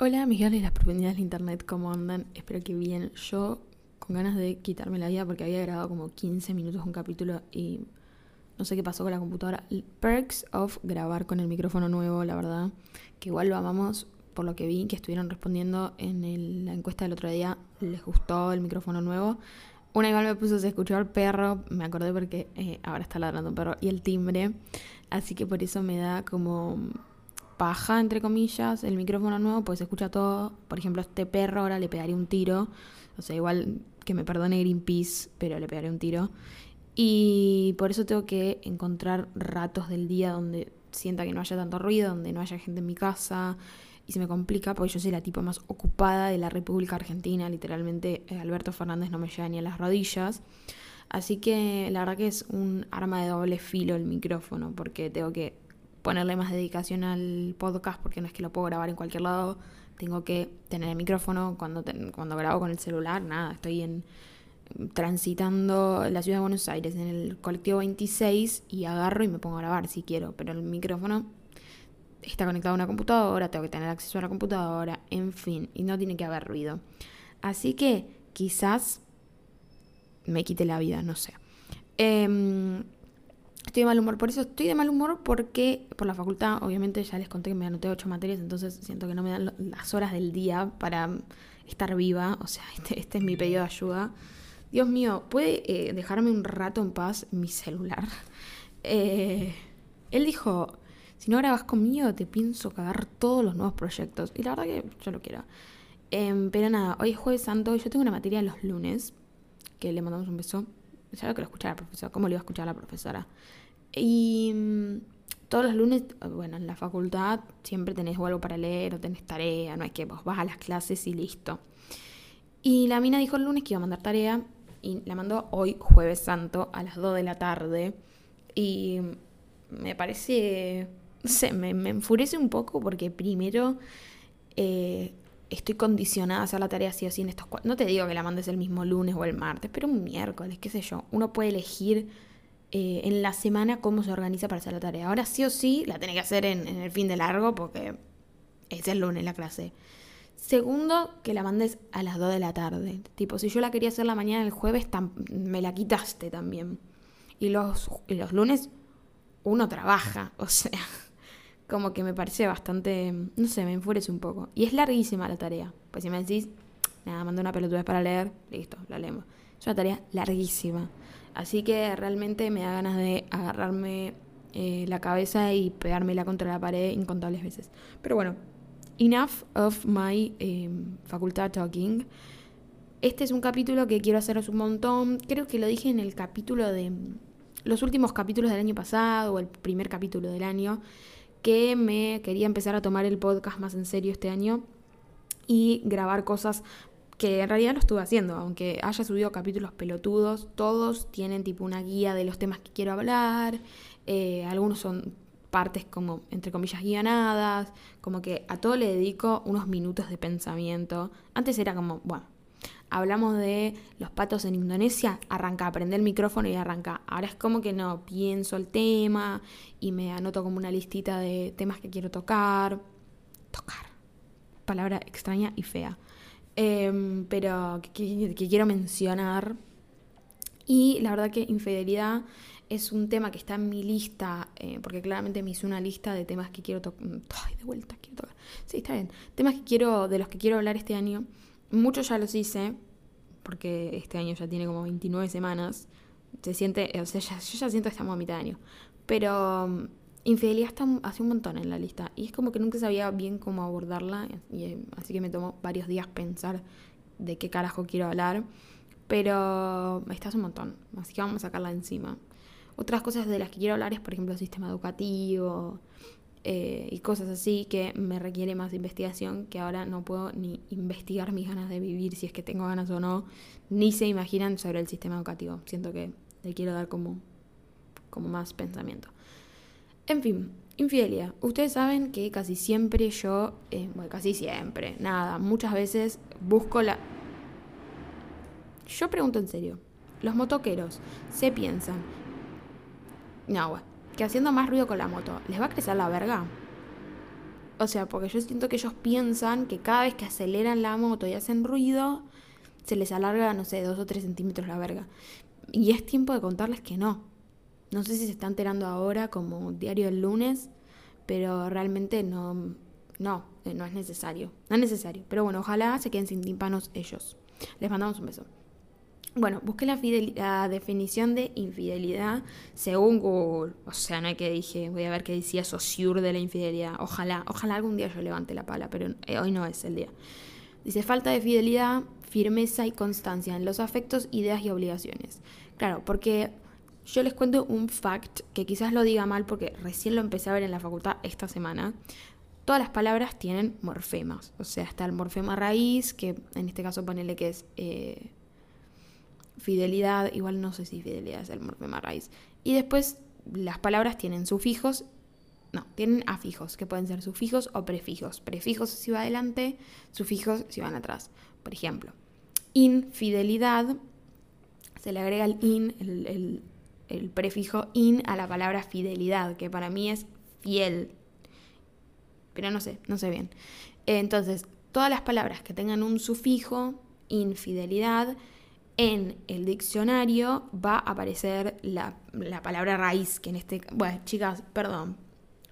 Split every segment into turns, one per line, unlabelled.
Hola, mis y las profundidades del internet, ¿cómo andan? Espero que bien. Yo con ganas de quitarme la vida porque había grabado como 15 minutos un capítulo y no sé qué pasó con la computadora. Perks of grabar con el micrófono nuevo, la verdad, que igual lo amamos por lo que vi que estuvieron respondiendo en la encuesta del otro día, les gustó el micrófono nuevo. Una igual me puso, se escuchó al perro, me acordé porque eh, ahora está ladrando un perro, y el timbre, así que por eso me da como paja, entre comillas, el micrófono nuevo, pues se escucha todo. Por ejemplo, este perro ahora le pegaría un tiro. O sea, igual que me perdone Greenpeace, pero le pegaré un tiro. Y por eso tengo que encontrar ratos del día donde sienta que no haya tanto ruido, donde no haya gente en mi casa. Y se me complica porque yo soy la tipo más ocupada de la República Argentina. Literalmente, eh, Alberto Fernández no me llega ni a las rodillas. Así que la verdad que es un arma de doble filo el micrófono, porque tengo que ponerle más dedicación al podcast porque no es que lo puedo grabar en cualquier lado. Tengo que tener el micrófono cuando, cuando grabo con el celular. Nada, estoy en transitando la ciudad de Buenos Aires en el colectivo 26 y agarro y me pongo a grabar si quiero, pero el micrófono está conectado a una computadora, tengo que tener acceso a la computadora, en fin, y no tiene que haber ruido. Así que quizás me quite la vida, no sé. Eh, Estoy de mal humor, por eso estoy de mal humor porque por la facultad, obviamente ya les conté que me anoté ocho materias, entonces siento que no me dan las horas del día para estar viva, o sea, este, este es mi pedido de ayuda. Dios mío, ¿puede eh, dejarme un rato en paz mi celular? Eh, él dijo, si no grabas conmigo te pienso cagar todos los nuevos proyectos. Y la verdad que yo lo quiero. Em, pero nada, hoy es jueves santo, yo tengo una materia los lunes, que le mandamos un beso lo que lo escuchar la profesora, ¿cómo le iba a escuchar la profesora? Y mm, todos los lunes, bueno, en la facultad siempre tenés algo para leer o tenés tarea, no hay que vos vas a las clases y listo. Y la mina dijo el lunes que iba a mandar tarea y la mandó hoy, jueves santo, a las 2 de la tarde. Y me parece, no sé, me, enfurece un poco porque primero eh, estoy condicionada a hacer la tarea así o así en estos No te digo que la mandes el mismo lunes o el martes, pero un miércoles, qué sé yo. Uno puede elegir eh, en la semana cómo se organiza para hacer la tarea. Ahora sí o sí la tenés que hacer en, el fin de largo porque es el lunes la clase. Segundo, que la mandes a las 2 de la tarde. Tipo, si yo la quería hacer la mañana el jueves, me la quitaste también. Y los, y los lunes uno trabaja, o sea como que me parece bastante, no sé, me enfurece un poco. Y es larguísima la tarea. Pues si me decís, nada, mando una pelotudez para leer, listo, la leemos. Es una tarea larguísima. Así que realmente me da ganas de agarrarme eh, la cabeza y pegármela contra la pared incontables veces. Pero bueno, enough of my eh, facultad talking. Este es un capítulo que quiero haceros un montón. Creo que lo dije en el capítulo de... Los últimos capítulos del año pasado o el primer capítulo del año que me quería empezar a tomar el podcast más en serio este año y grabar cosas que en realidad lo estuve haciendo, aunque haya subido capítulos pelotudos, todos tienen tipo una guía de los temas que quiero hablar, eh, algunos son partes como, entre comillas, guionadas, como que a todo le dedico unos minutos de pensamiento. Antes era como, bueno, hablamos de los patos en Indonesia, arranca, prende el micrófono y arranca. Ahora es como que no, pienso el tema y me anoto como una listita de temas que quiero tocar. Tocar. Palabra extraña y fea. Em, pero que, quiero mencionar. Y la verdad que infidelidad es un tema que está en mi lista, eh, porque claramente me hice una lista de temas que quiero tocar. Ay, de vuelta, quiero tocar. Sí, está bien. Temas que quiero, de los que quiero hablar este año. Muchos ya los hice, porque este año ya tiene como 29 semanas. Se siente, o sea, yo ya siento que estamos a mitad de año. Pero um, infidelidad está hace un montón en la lista. Y es como que nunca sabía bien cómo abordarla. Y, eh, así que me tomó varios días pensar de qué carajo quiero hablar. Pero está hace un montón. Así que vamos a sacarla encima. Otras cosas de las que quiero hablar es, por ejemplo, el sistema educativo, eh, y cosas así que me requiere más investigación que ahora no puedo ni investigar mis ganas de vivir, si es que tengo ganas o no, ni se imaginan sobre el sistema educativo. Siento que le quiero dar como, como más pensamiento. En fin, infidelidad. Ustedes saben que casi siempre yo, eh, bueno, casi siempre, nada, muchas veces busco la... Yo pregunto en serio, los motoqueros se piensan, no, bueno, que haciendo más ruido con la moto, ¿les va a crecer la verga? O sea, porque yo siento que ellos piensan que cada vez que aceleran la moto y hacen ruido, se les alarga, no sé, dos o tres centímetros la verga. Y es tiempo de contarles que no. No sé si se está enterando ahora como diario del lunes, pero realmente no, no, eh, no es necesario. No es necesario. Pero bueno, ojalá se queden sin tímpanos ellos. Les mandamos un beso. Bueno, busqué la, definición de infidelidad según Google. O sea, no hay que dije, voy a ver qué decía Saussure de la infidelidad. Ojalá, ojalá algún día yo levante la pala, pero eh, hoy no es el día. Dice falta de fidelidad, firmeza y constancia en los afectos, ideas y obligaciones. Claro, porque yo les cuento un fact que quizás lo diga mal porque recién lo empecé a ver en la facultad esta semana. Todas las palabras tienen morfemas. O sea, está el morfema raíz, que en este caso ponele que es... Eh, fidelidad, igual no sé si fidelidad es el morfema raíz. Y después las palabras tienen sufijos, no, tienen afijos, que pueden ser sufijos o prefijos. Prefijos si va adelante, sufijos si van atrás. Por ejemplo, infidelidad, se le agrega el in, el, el prefijo in a la palabra fidelidad, que para mí es fiel. Pero no sé, no sé bien. Entonces, todas las palabras que tengan un sufijo, infidelidad, en el diccionario va a aparecer la, palabra raíz, que en este... Bueno, chicas, perdón.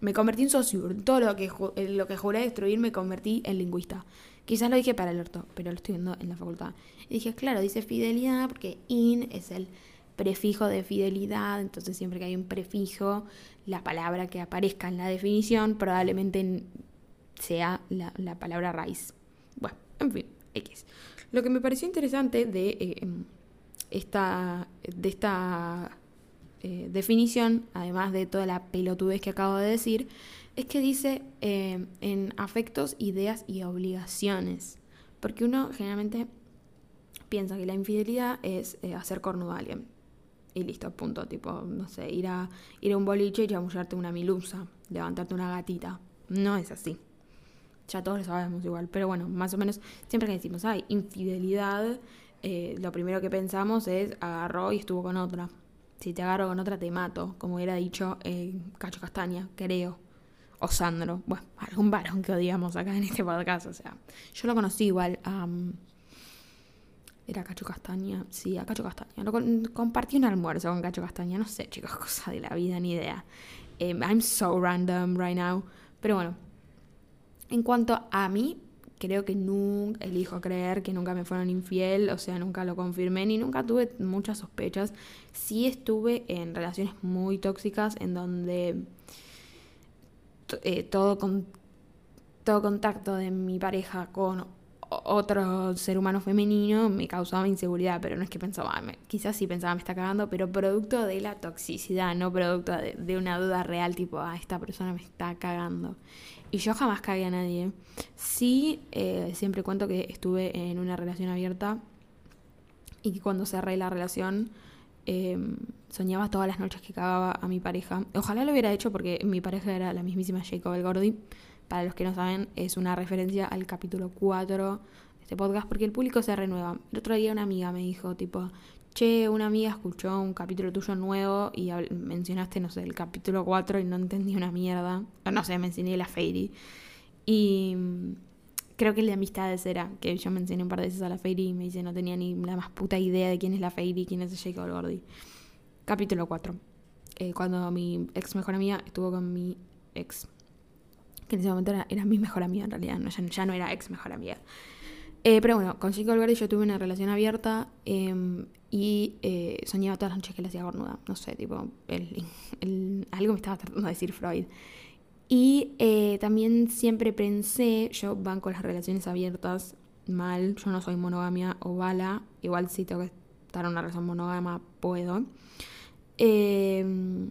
Me convertí en socio. Todo lo que, lo que juré destruir me convertí en lingüista. Quizás lo dije para el orto, pero lo estoy viendo en la facultad. Y dije, claro, dice fidelidad porque in es el prefijo de fidelidad, entonces siempre que hay un prefijo, la palabra que aparezca en la definición probablemente sea la, la palabra raíz. Bueno, en fin, X. Lo que me pareció interesante de eh, em, esta, de esta eh, definición, además de toda la pelotudez que acabo de decir, es que dice eh, en afectos, ideas y obligaciones. Porque uno generalmente piensa que la infidelidad es hacer cornudo a alguien. Y listo, punto. Tipo, no sé, ir a, ir a un boliche y chamullarte una milusa, levantarte una gatita. No es así ya todos lo sabemos igual, pero bueno, más o menos siempre que decimos, hay infidelidad, eh, lo primero que pensamos es agarró y estuvo con otra. Si te agarro con otra te mato, como hubiera dicho eh, Cacho Castaña, creo. O Sandro, bueno, algún varón que odiamos acá en este podcast, o sea, yo lo conocí igual a... era Cacho Castaña, sí, a Cacho Castaña. Lo compartí un almuerzo con Cacho Castaña, no sé, chicos, cosa de la vida, ni idea. Em, I'm so random right now. Pero bueno, en cuanto a mí, creo que nunca elijo creer que nunca me fueron infiel, o sea, nunca lo confirmé ni nunca tuve muchas sospechas. Sí estuve en relaciones muy tóxicas en donde eh, todo, todo contacto de mi pareja con otro ser humano femenino me causaba inseguridad, pero no es que pensaba, quizás sí pensaba me está cagando, pero producto de la toxicidad, no producto de, de una duda real tipo, ah, esta persona me está cagando. Y yo jamás cagué a nadie. Sí, eh, siempre cuento que estuve en una relación abierta y que cuando cerré la relación em, soñaba todas las noches que cagaba a mi pareja. Ojalá lo hubiera hecho porque mi pareja era la mismísima Jacob El Gordi. Para los que no saben, es una referencia al capítulo 4 de este podcast porque el público se renueva. El otro día una amiga me dijo, tipo, che, una amiga escuchó un capítulo tuyo nuevo y mencionaste, no sé, el capítulo 4 y no entendí una mierda. No sé, mencioné la Fairy. Y mm, creo que el de amistades era, que yo mencioné un par de veces a la Fairy y me dice no tenía ni la más puta idea de quién es la Fairy, quién es Jacob Gordy. Capítulo 4. Eh, cuando mi ex mejor amiga estuvo con mi ex, que en ese momento era, mi mejor amiga en realidad, ya, no era ex mejor amiga. Eh, pero bueno, con Jacob Gordy yo tuve una relación abierta. Em, y eh, soñaba todas las noches que le hacía cornuda. No sé, tipo, algo me estaba tratando de decir Freud. Y eh, también siempre pensé, yo banco las relaciones abiertas mal, yo no soy monogamia o bala, igual si tengo que estar en una relación monógama, puedo. Em,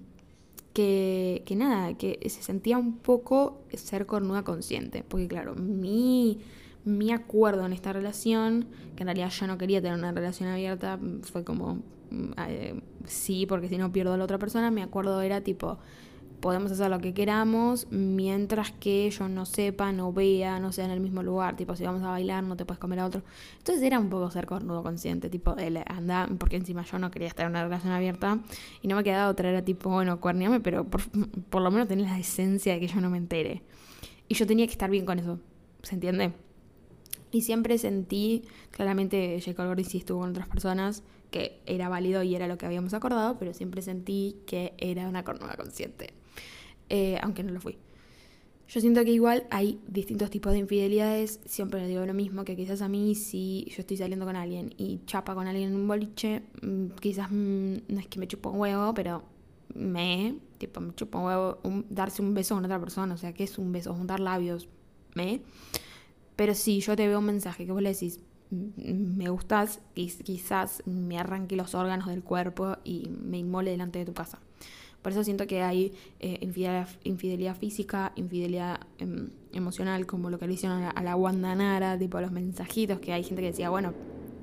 que, que nada, que se sentía un poco ser cornuda consciente, porque claro, mi mi acuerdo en esta relación, que en realidad yo no quería tener una relación abierta, fue como, mm, eh, sí, porque si no pierdo a la otra persona, mi acuerdo era tipo, podemos hacer lo que queramos, mientras que yo no sepa, no vea, no sea en el mismo lugar, tipo, si vamos a bailar, no te puedes comer a otro. Entonces era un poco ser cornudo consciente, tipo, él anda, porque encima yo no quería estar en una relación abierta y no me quedaba otra, era tipo, bueno, cuerniame, pero por, por lo menos tenés la esencia de que yo no me entere. Y yo tenía que estar bien con eso, ¿se entiende? Y siempre sentí, claramente J. Gordy sí estuvo con otras personas, que era válido y era lo que habíamos acordado, pero siempre sentí que era una cornuda consciente, eh, aunque no lo fui. Yo siento que igual hay distintos tipos de infidelidades, siempre le digo lo mismo, que quizás a mí si yo estoy saliendo con alguien y chapa con alguien en un boliche, mm, quizás mm, no es que me chupo un huevo, pero me, tipo, me chupo un huevo darse un beso con otra persona, o sea, ¿qué es un beso? Juntar labios, me. Pero si yo te veo un mensaje que vos le decís, me gustas, quizás me arranque los órganos del cuerpo y me inmole delante de tu casa. Por eso siento que hay eh, infidelidad, física, infidelidad em, emocional, como lo que le hicieron a la, Wanda Nara, tipo los mensajitos, que hay gente que decía, bueno,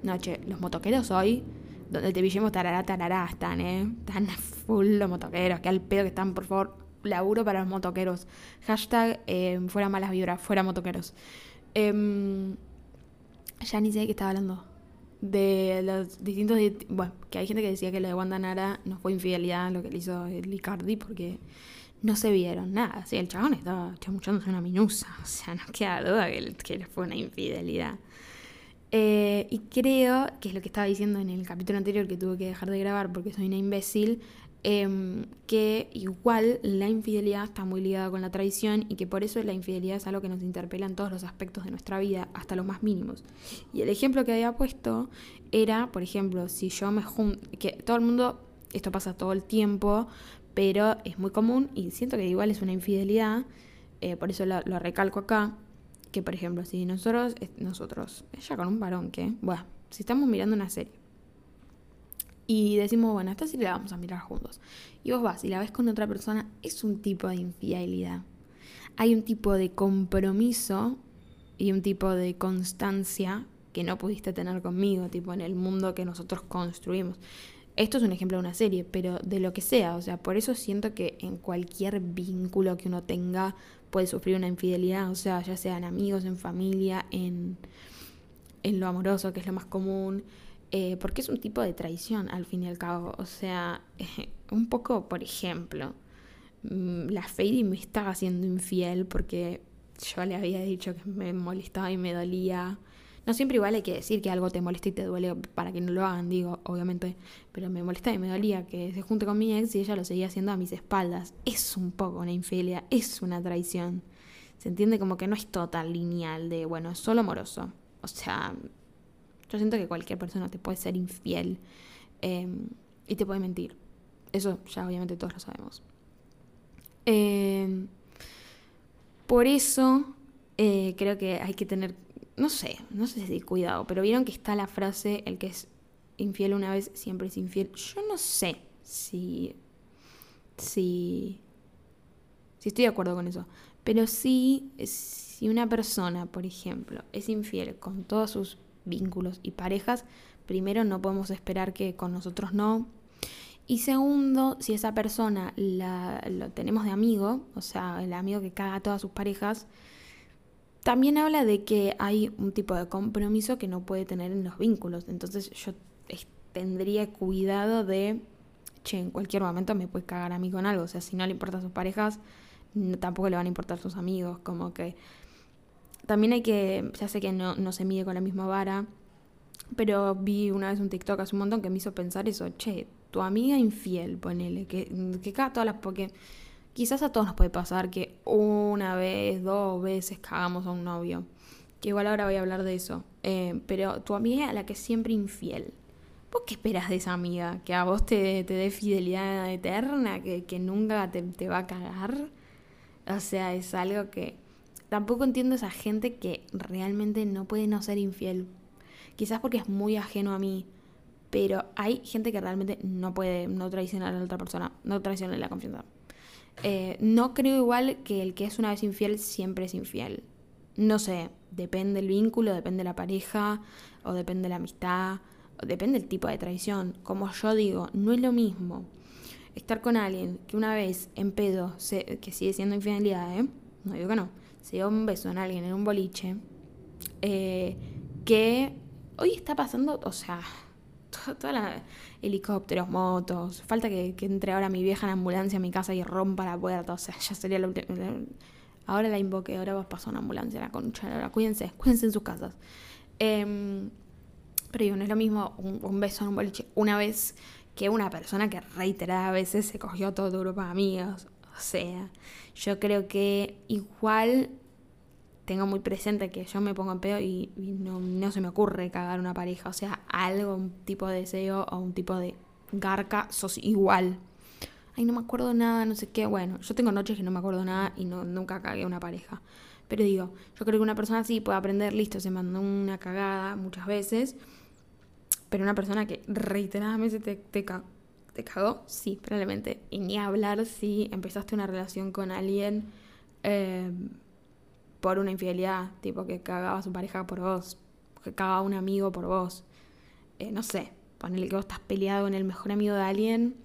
noche, los motoqueros hoy, donde te pillemos tarará, tarará, están, ¿eh? Están full los motoqueros, que al pedo que están, por favor, laburo para los motoqueros. Hashtag em, fuera malas vibras, fuera motoqueros. Eh, ya ni sé de qué estaba hablando. De los distintos. Bueno, que hay gente que decía que lo de Wanda Nara no fue infidelidad lo que le hizo el Icardi porque no se vieron nada. Sí, el chabón estaba chamuchándose una minusa. O sea, no queda duda que, que fue una infidelidad. Eh, y creo que es lo que estaba diciendo en el capítulo anterior que tuve que dejar de grabar porque soy una imbécil. Em, que igual la infidelidad está muy ligada con la traición y que por eso la infidelidad es algo que nos interpela en todos los aspectos de nuestra vida, hasta los más mínimos. Y el ejemplo que había puesto era, por ejemplo, si yo me junto, que todo el mundo, esto pasa todo el tiempo, pero es muy común y siento que igual es una infidelidad, eh, por eso lo, lo, recalco acá, que por ejemplo, si nosotros, nosotros, ella con un varón que, bueno, si estamos mirando una serie, y decimos, bueno, esta sí la vamos a mirar juntos. Y vos vas y la ves con otra persona, es un tipo de infidelidad. Hay un tipo de compromiso y un tipo de constancia que no pudiste tener conmigo, tipo en el mundo que nosotros construimos. Esto es un ejemplo de una serie, pero de lo que sea, o sea, por eso siento que en cualquier vínculo que uno tenga puede sufrir una infidelidad, o sea, ya sea en amigos, en familia, en, en lo amoroso, que es lo más común, eh, porque es un tipo de traición al fin y al cabo. O sea, un poco, por ejemplo, mm, la Fady me estaba haciendo infiel porque yo le había dicho que me molestaba y me dolía. No siempre igual hay que decir que algo te molesta y te duele para que no lo hagan, digo, obviamente, pero me molestaba y me dolía que se junte con mi ex y ella lo seguía haciendo a mis espaldas. Es un poco una infidelidad, es una traición. Se entiende como que no es todo tan lineal de, bueno, es solo amoroso. O sea, yo siento que cualquier persona te puede ser infiel em, y te puede mentir. Eso ya obviamente todos lo sabemos. Em, por eso eh, creo que hay que tener, no sé, no sé si cuidado, pero vieron que está la frase, el que es infiel una vez siempre es infiel. Yo no sé si, si, estoy de acuerdo con eso. Pero sí, si una persona, por ejemplo, es infiel con todos sus vínculos y parejas, primero no podemos esperar que con nosotros no. Y segundo, si esa persona la, lo tenemos de amigo, o sea, el amigo que caga a todas sus parejas, también habla de que hay un tipo de compromiso que no puede tener en los vínculos. Entonces yo tendría cuidado de, che, en cualquier momento me puede cagar a mí con algo. O sea, si no le importa a sus parejas, tampoco le van a importar sus amigos. Como que también hay que, ya sé que no, no se mide con la misma vara, pero vi una vez un TikTok hace un montón que me hizo pensar eso, che, tu amiga infiel, ponele, que, que todas las, porque quizás a todos nos puede pasar que una vez, dos veces cagamos a un novio, que igual ahora voy a hablar de eso, eh, pero tu amiga a la que es siempre infiel, ¿vos qué esperas de esa amiga? ¿Que a vos te, te dé fidelidad eterna? ¿Que, que nunca te, te va a cagar? O sea, es algo que Tampoco entiendo esa gente que realmente no puede no ser infiel. Quizás porque es muy ajeno a mí. Pero hay gente que realmente no puede no traicionar a la otra persona, no traicionar la confianza. Eh, no creo igual que el que es una vez infiel siempre es infiel. No sé, depende el vínculo, depende la pareja, o depende la amistad, o depende el tipo de traición. Como yo digo, no es lo mismo estar con alguien que una vez en pedo, que sigue siendo infidelidad, ¿eh? No digo que no se dio un beso en alguien en un boliche, eh, que hoy está pasando, o sea, toda la helicópteros, motos, falta que, entre ahora mi vieja en ambulancia a mi casa y rompa la puerta, o sea, ya sería lo ahora la invoqué, ahora pasó una ambulancia, la concha, cuídense, cuídense en sus casas. Em, pero digo, no es lo mismo un, beso en un boliche una vez que una persona que reiteradas veces se cogió todo tu grupo de amigos. O sea, yo creo que igual tengo muy presente que yo me pongo en pedo y, no, se me ocurre cagar una pareja. O sea, algo, un tipo de deseo o un tipo de garca, sos igual. Ay, no me acuerdo nada, no sé qué. Bueno, yo tengo noches que no me acuerdo nada y no, nunca cagué una pareja. Pero digo, yo creo que una persona así puede aprender, listo, se mandó una cagada muchas veces. Pero una persona que reiteradamente te, te, te cagó, sí, probablemente. Y ni hablar si empezaste una relación con alguien eh, por una infidelidad, tipo que cagaba a su pareja por vos, que cagaba a un amigo por vos. Eh, no sé, ponele que vos estás peleado con el mejor amigo de alguien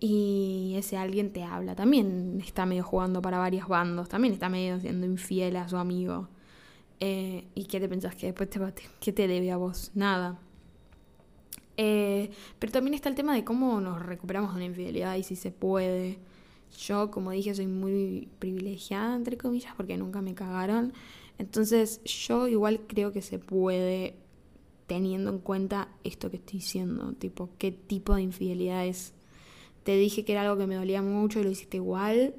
y ese alguien te habla. También está medio jugando para varios bandos, también está medio siendo infiel a su amigo. Eh, ¿Y qué te pensás que después te, qué te debe a vos? Nada. Eh, pero también está el tema de cómo nos recuperamos de una infidelidad y si se puede. Yo, como dije, soy muy privilegiada, entre comillas, porque nunca me cagaron. Entonces, yo igual creo que se puede teniendo en cuenta esto que estoy diciendo, tipo, qué tipo de infidelidad es. Te dije que era algo que me dolía mucho y lo hiciste igual,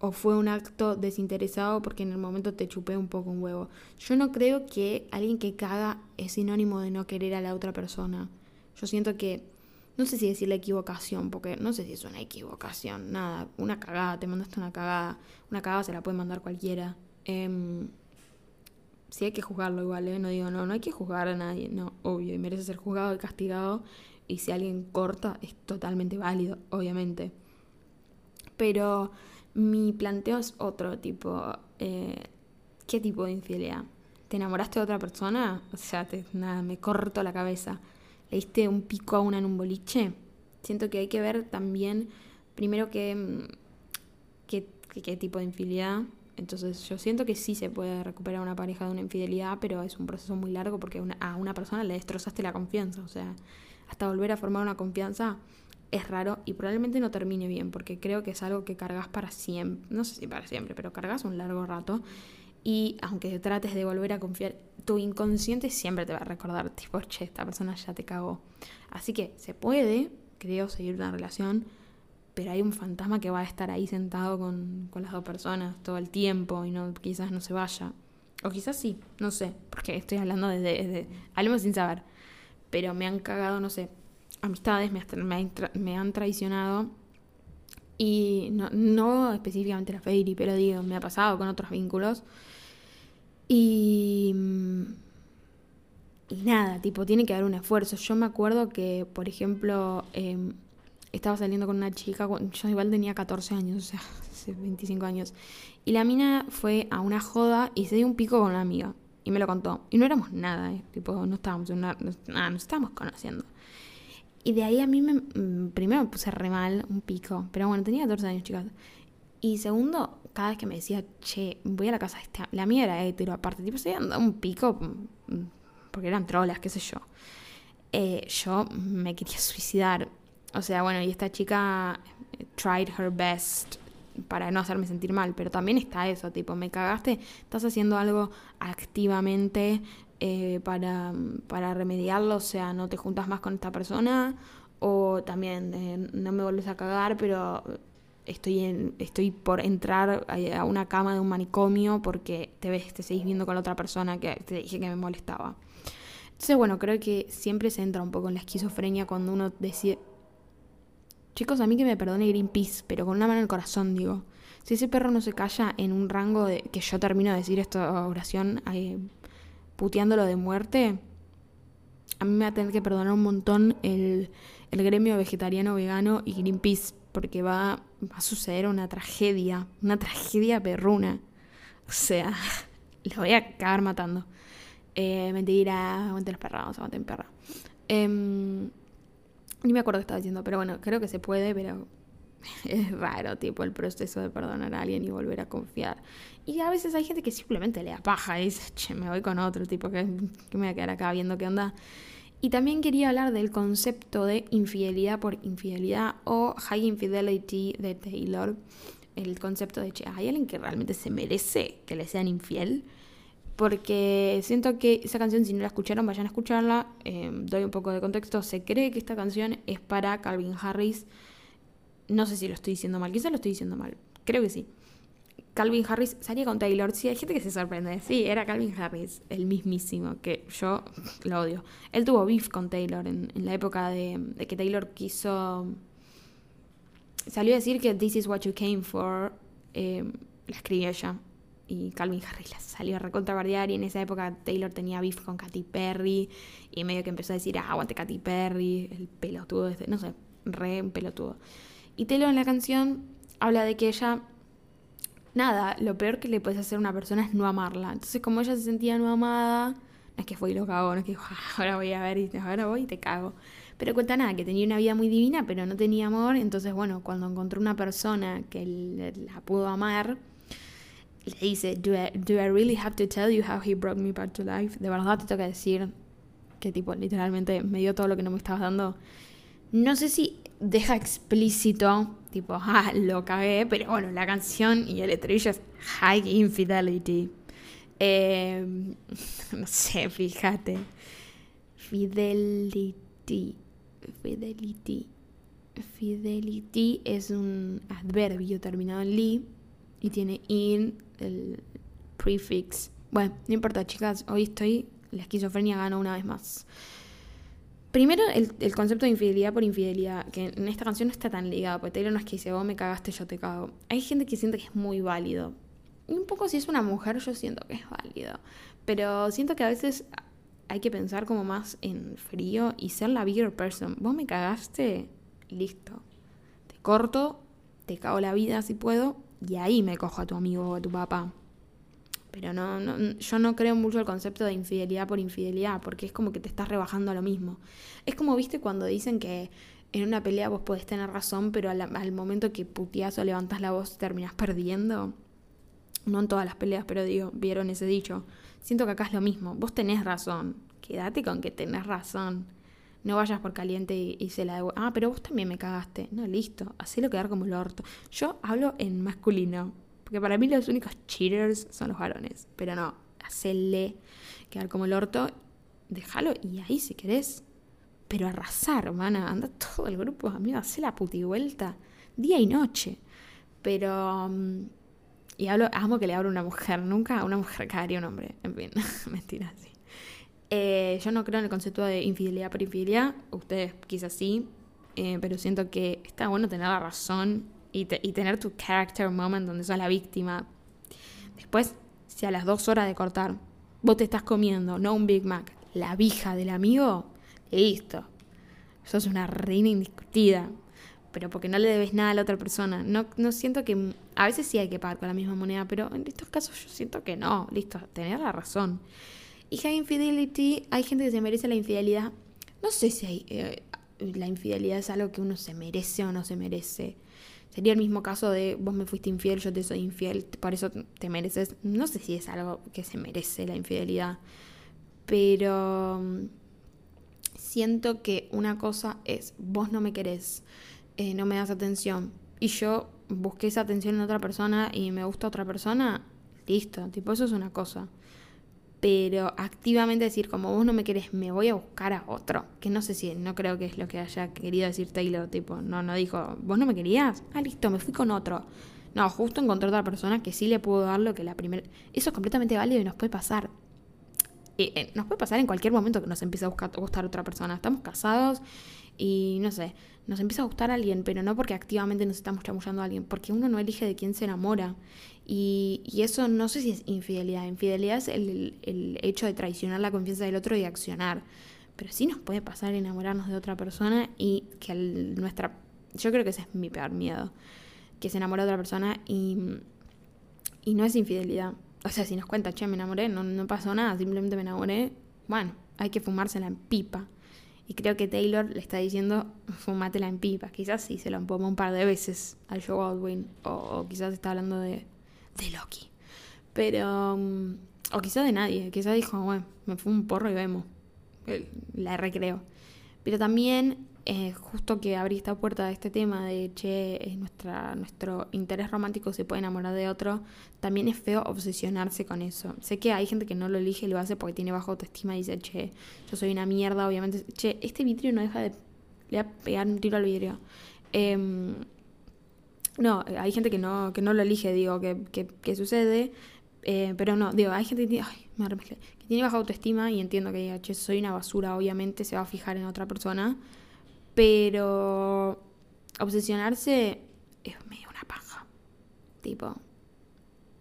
o fue un acto desinteresado porque en el momento te chupé un poco un huevo. Yo no creo que alguien que caga es sinónimo de no querer a la otra persona. Yo siento que, no sé si decir la equivocación, porque no sé si es una equivocación, nada, una cagada, te mandaste una cagada, una cagada se la puede mandar cualquiera. Eh, sí hay que juzgarlo igual, ¿eh? No digo, no, no hay que juzgar a nadie, no, obvio, y merece ser juzgado y castigado, y si alguien corta es totalmente válido, obviamente. Pero mi planteo es otro tipo, eh, ¿qué tipo de infidelidad? ¿Te enamoraste de otra persona? O sea, nada, me corto la cabeza. ¿Le diste un pico a una en un boliche? Siento que hay que ver también, primero, que, mm, qué, qué tipo de infidelidad entonces yo siento que sí se puede recuperar una pareja de una infidelidad, pero es un proceso muy largo porque a una persona le destrozaste la confianza. O sea, hasta volver a formar una confianza es raro y probablemente no termine bien porque creo que es algo que cargas para siempre. No sé si para siempre, pero cargas un largo rato. Y aunque trates de volver a confiar, tu inconsciente siempre te va a recordar, tipo, che, esta persona ya te cagó. Así que se puede, creo, seguir una relación pero hay un fantasma que va a estar ahí sentado con, las dos personas todo el tiempo y no quizás no se vaya. O quizás sí, no sé, porque estoy hablando desde, algo sin saber. Pero me han cagado, no sé, amistades, me, me, han traicionado. Y no, no específicamente la Fairy, pero digo, me ha pasado con otros vínculos. Y... Y nada, tipo, tiene que haber un esfuerzo. Yo me acuerdo que, por ejemplo, em, estaba saliendo con una chica, yo igual tenía 14 años, o sea, hace 25 años. Y la mina fue a una joda y se dio un pico con una amiga. Y me lo contó. Y no éramos nada, ¿eh? Tipo, no estábamos una, nada, nos estábamos conociendo. Y de ahí a mí me, mm, primero me puse re mal, un pico. Pero bueno, tenía 14 años, chicas. Y segundo, cada vez que me decía, che, voy a la casa de esta... La mía era hetero, aparte. Tipo, se había un pico mm, porque eran trolas, qué sé yo. Eh, yo me quería suicidar. O sea, bueno, y esta chica eh, tried her best para no hacerme sentir mal, pero también está eso, tipo, me cagaste, estás haciendo algo activamente eh, para, para remediarlo, o sea, no te juntas más con esta persona, o también eh, no me vuelves a cagar, pero estoy, en, estoy por entrar a una cama de un manicomio porque te ves, te seguís viendo con la otra persona que te dije que me molestaba. Entonces, bueno, creo que siempre se entra un poco en la esquizofrenia cuando uno decide Chicos, a mí que me perdone Greenpeace, pero con una mano en el corazón, digo. Si ese perro no se calla en un rango de que yo termino de decir esta oración eh, puteándolo de muerte, a mí me va a tener que perdonar un montón el, el gremio vegetariano, vegano y Greenpeace, porque va, va a suceder una tragedia, una tragedia perruna. O sea, lo voy a acabar matando. Eh, mentira, aguanten los perros, aguanten perra. Eh, ni me acuerdo qué estaba diciendo, pero bueno, creo que se puede, pero es raro, tipo, el proceso de perdonar a alguien y volver a confiar. Y a veces hay gente que simplemente le apaja y dice, che, me voy con otro, tipo, que, me voy a quedar acá viendo qué onda. Y también quería hablar del concepto de infidelidad por infidelidad o high infidelity de Taylor. el concepto de, che, ¿hay alguien que realmente se merece que le sean infiel? Porque siento que esa canción, si no la escucharon, vayan a escucharla. Eh, doy un poco de contexto. Se cree que esta canción es para Calvin Harris. No sé si lo estoy diciendo mal, quizás lo estoy diciendo mal. Creo que sí. Calvin Harris salía con Taylor. Sí, hay gente que se sorprende. Sí, era Calvin Harris, el mismísimo, que yo lo odio. Él tuvo beef con Taylor en, la época de, que Taylor quiso. Salió a decir que This is what you came for. Eh, la escribió ella. Y Calvin Harris la salió a recontrabardear. Y en esa época Taylor tenía beef con Katy Perry. Y medio que empezó a decir, ah, aguante Katy Perry, el pelotudo este. No sé, re pelotudo. Y Taylor en la canción habla de que ella nada, lo peor que le puedes hacer a una persona es no amarla. Entonces, como ella se sentía no amada, no es que fue y lo cagó, no es que ah, ahora voy a ver y ahora voy y te cago. Pero cuenta nada, que tenía una vida muy divina, pero no tenía amor. Entonces, bueno, cuando encontró una persona que la pudo amar, le dice, do I, do I really have to tell you how he brought me back to life? De verdad te toca decir que tipo, literalmente me dio todo lo que no me estabas dando. No sé si deja explícito, tipo, ah, lo cagué, pero bueno, la canción y el estribillo es High Infidelity. Em, no sé, fíjate. Fidelity. Fidelity. Fidelity es un adverbio terminado en li y tiene in, el prefix. Bueno, no importa, chicas, hoy estoy. La esquizofrenia gana una vez más. Primero, el, concepto de infidelidad por infidelidad, que en esta canción no está tan ligado, porque Taylor no es que dice, vos me cagaste, yo te cago. Hay gente que siente que es muy válido. Y un poco si es una mujer, yo siento que es válido. Pero siento que a veces hay que pensar como más en frío y ser la bigger person. Vos me cagaste, listo. Te corto, te cago la vida si puedo, y ahí me cojo a tu amigo o a tu papá. Pero no, no, yo no creo mucho el concepto de infidelidad por infidelidad, porque es como que te estás rebajando a lo mismo. Es como, viste, cuando dicen que en una pelea vos podés tener razón, pero al, momento que puteas o levantas la voz terminás perdiendo. No en todas las peleas, pero digo, vieron ese dicho. Siento que acá es lo mismo. Vos tenés razón. Quédate con que tenés razón. No vayas por caliente y, se la Ah, pero vos también me cagaste. No, listo. Hacelo quedar como el orto. Yo hablo en masculino porque para mí los únicos cheaters son los varones. Pero no, hacerle quedar como el orto, déjalo y ahí si querés. Pero arrasar, hermana, anda todo el grupo, amigo, hace la puti vuelta, día y noche. Pero. Mm, y hablo, amo que le abro a una mujer, nunca a una mujer cagaría un hombre. En fin, mentira, sí. Eh, yo no creo en el concepto de infidelidad por infidelidad, ustedes quizás sí, eh, pero siento que está bueno tener la razón y, tener tu character moment donde sos la víctima. Después, si a las dos horas de cortar vos te estás comiendo, no un Big Mac, la vija del amigo, listo. Sos una reina indiscutida. Pero porque no le debes nada a la otra persona. No, no siento que. A veces sí hay que pagar con la misma moneda, pero en estos casos yo siento que no. Listo, tener la razón. Y high infidelity, hay gente que se merece la infidelidad. No sé si hay, eh, la infidelidad es algo que uno se merece o no se merece. Sería el mismo caso de vos me fuiste infiel, yo te soy infiel, por eso te mereces. No sé si es algo que se merece la infidelidad, pero mm, siento que una cosa es vos no me querés, eh, no me das atención y yo busqué esa atención en otra persona y me gusta otra persona, listo, tipo eso es una cosa pero activamente decir como vos no me querés, me voy a buscar a otro, que no sé si, no creo que es lo que haya querido decir Taylor, tipo, no, no dijo, vos no me querías, ah, listo, me fui con otro. No, justo encontré otra persona que sí le pudo dar lo que la primera... Eso es completamente válido y nos puede pasar. Eh, nos puede pasar en cualquier momento que nos empiece a buscar, gustar otra persona. Estamos casados y no sé, nos empieza a gustar alguien, pero no porque activamente nos estamos chamullando a alguien, porque uno no elige de quién se enamora. Y, eso no sé si es infidelidad. Infidelidad es el, hecho de traicionar la confianza del otro y accionar. Pero sí nos puede pasar enamorarnos de otra persona y que nuestra... Yo creo que ese es mi peor miedo. Que se enamora de otra persona y, y no es infidelidad. O sea, si nos cuenta, che, me enamoré, no, no pasó nada, simplemente me enamoré. Bueno, hay que fumársela en pipa. Y creo que Taylor le está diciendo, fumátela en pipa. Quizás sí se lo empomó un par de veces al Joe Baldwin. O, quizás está hablando de, de Loki. Pero... Mm, o quizás de nadie. Quizás dijo, bueno, me fue un porro y vemos. La recreo. Pero también eh, justo que abrí esta puerta de este tema de, che, es nuestra, nuestro interés romántico se puede enamorar de otro, también es feo obsesionarse con eso. Sé que hay gente que no lo elige y lo hace porque tiene baja autoestima y dice, che, yo soy una mierda, obviamente. Che, este vidrio no deja de... Le voy a pegar un tiro al vidrio. Em, no, hay gente que no, que no lo elige, digo, que, sucede. Eh, pero no, digo, hay gente que tiene, que baja autoestima y entiendo que diga, che, soy una basura, obviamente se va a fijar en otra persona. Pero obsesionarse es medio una paja. Tipo,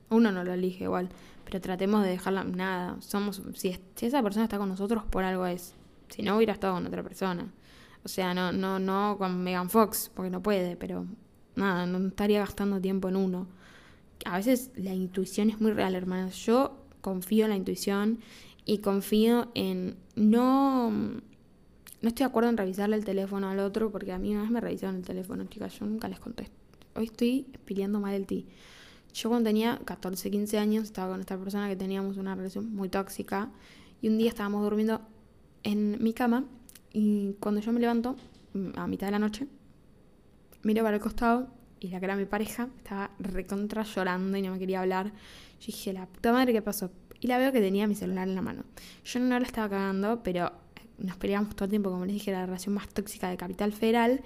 uno no lo elige igual, pero tratemos de dejarla nada. Somos si, si esa persona está con nosotros por algo es. Si no hubiera estado con otra persona. O sea, no no no con Megan Fox porque no puede, pero nada, no estaría gastando tiempo en uno. A veces la intuición es muy real, hermanas. Yo confío en la intuición y confío en no no estoy de acuerdo en revisarle el teléfono al otro porque a mí una vez me revisaron el teléfono, chicas, yo nunca les contesto. Hoy estoy peleando mal el ti. Yo cuando tenía 14, 15 años estaba con esta persona que teníamos una relación muy tóxica y un día estábamos durmiendo en mi cama y cuando yo me levanto a mitad de la noche, miro para el costado y la que era mi pareja estaba recontra llorando y no me quería hablar. Yo dije, la puta madre, ¿qué pasó? Y la veo que tenía mi celular en la mano. Yo no la estaba cagando, pero nos peleábamos todo el tiempo, como les dije, la relación más tóxica de Capital Federal.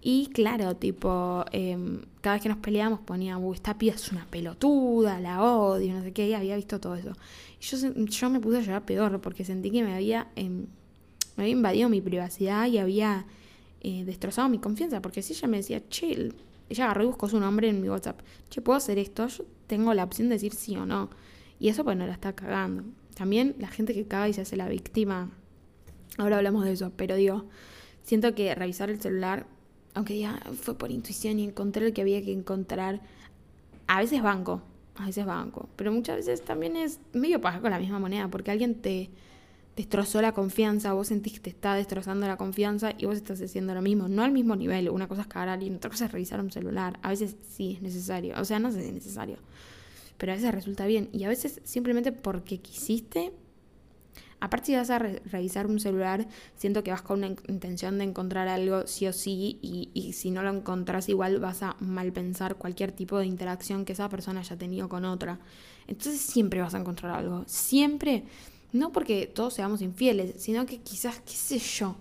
Y claro, tipo, em, cada vez que nos peleábamos ponía, uy, esta es una pelotuda, la odio, no sé qué, y había visto todo eso. Y yo, yo me puse a llorar peor porque sentí que me había, em, me había invadido mi privacidad y había eh, destrozado mi confianza. Porque si ella me decía, chill, ella agarró y buscó su nombre en mi WhatsApp, che, ¿puedo hacer esto? Yo tengo la opción de decir sí o no. Y eso pues no la está cagando. También la gente que caga y se hace la víctima Ahora hablamos de eso, pero digo, siento que revisar el celular, aunque ya fue por intuición y encontré lo que había que encontrar, a veces banco, a veces banco, pero muchas veces también es medio paja con la misma moneda, porque alguien te destrozó la confianza, vos sentís que te está destrozando la confianza y vos estás haciendo lo mismo, no al mismo nivel, una cosa es cagar a alguien, otra cosa es revisar un celular, a veces sí es necesario, o sea, no sé si es necesario, pero a veces resulta bien y a veces simplemente porque quisiste Aparte, si vas a revisar un celular, siento que vas con una intención de encontrar algo sí o sí, y, si no lo encontrás, igual vas a mal pensar cualquier tipo de interacción que esa persona haya tenido con otra. Entonces, siempre vas a encontrar algo. Siempre, no porque todos seamos infieles, sino que quizás, qué sé yo,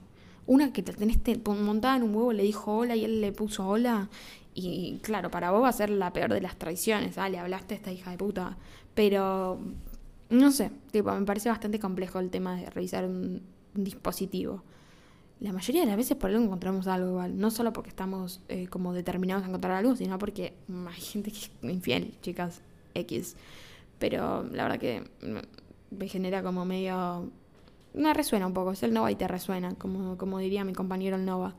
una que te tenés montada en un huevo le dijo hola y él le puso hola. Y claro, para vos va a ser la peor de las traiciones. Ah, le hablaste a esta hija de puta. Pero no sé, tipo, me parece bastante complejo el tema de revisar un, dispositivo. La mayoría de las veces por algo encontramos algo igual. No solo porque estamos eh, como determinados a encontrar algo, sino porque hay gente que es infiel, chicas, X. Pero la verdad que me genera como medio... Me resuena un poco, es el Nova y te resuena, como, como diría mi compañero el Nova.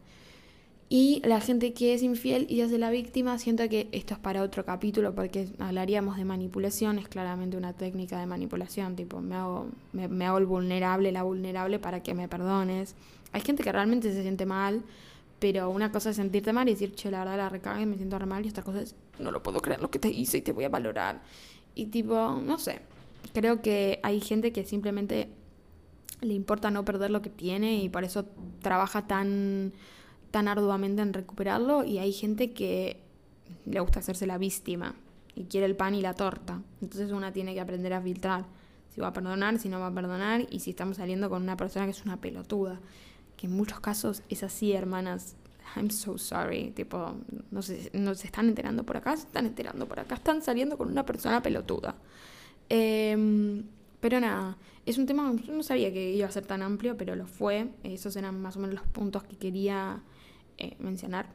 Y la gente que es infiel y hace la víctima, siento que esto es para otro capítulo porque hablaríamos de manipulación, es claramente una técnica de manipulación, tipo, me hago, me, hago el vulnerable, la vulnerable para que me perdones. Hay gente que realmente se siente mal, pero una cosa es sentirte mal y decir, che, la verdad la recagué, me siento re mal, y otra cosa es, no lo puedo creer lo que te hice y te voy a valorar. Y tipo, no sé, creo que hay gente que simplemente le importa no perder lo que tiene y por eso trabaja tan tan arduamente en recuperarlo y hay gente que le gusta hacerse la víctima y quiere el pan y la torta. Entonces una tiene que aprender a filtrar si va a perdonar, si no va a perdonar y si estamos saliendo con una persona que es una pelotuda. Que en muchos casos es así, hermanas. I'm so sorry. Tipo, no se, no se están enterando por acá, se están enterando por acá. Están saliendo con una persona pelotuda. Em, pero nada, es un tema, yo no sabía que iba a ser tan amplio, pero lo fue. Esos eran más o menos los puntos que quería eh, mencionar.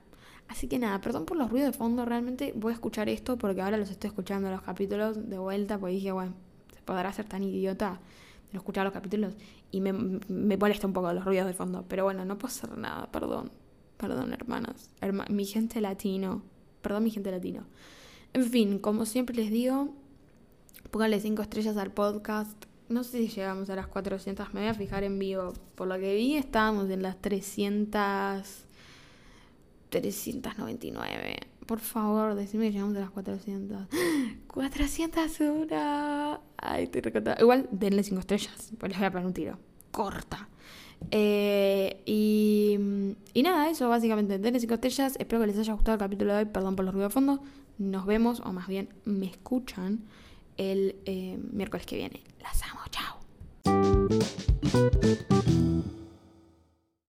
Así que nada, perdón por los ruidos de fondo, realmente voy a escuchar esto porque ahora los estoy escuchando los capítulos de vuelta, porque dije, bueno, se podrá ser tan idiota de escuchar los capítulos y me, me molesta un poco los ruidos de fondo, pero bueno, no puedo hacer nada, perdón, perdón hermanas, mi gente latino, perdón mi gente latino. En fin, como siempre les digo, pónganle 5 estrellas al podcast. No sé si llegamos a las 400, me voy a fijar en vivo. Por lo que vi, estábamos en las 300 399. Por favor, decime que llegamos a las 400. 401. Ay, estoy recontada. Igual denle 5 estrellas, pues les voy a poner un tiro. corta. Eh, y, y, nada, eso básicamente. Tenis y Costellas. Espero que les haya gustado el capítulo de hoy. Perdón por los ruidos de fondo. Nos vemos, o más bien me escuchan, el eh, miércoles que viene. Las amo, chao.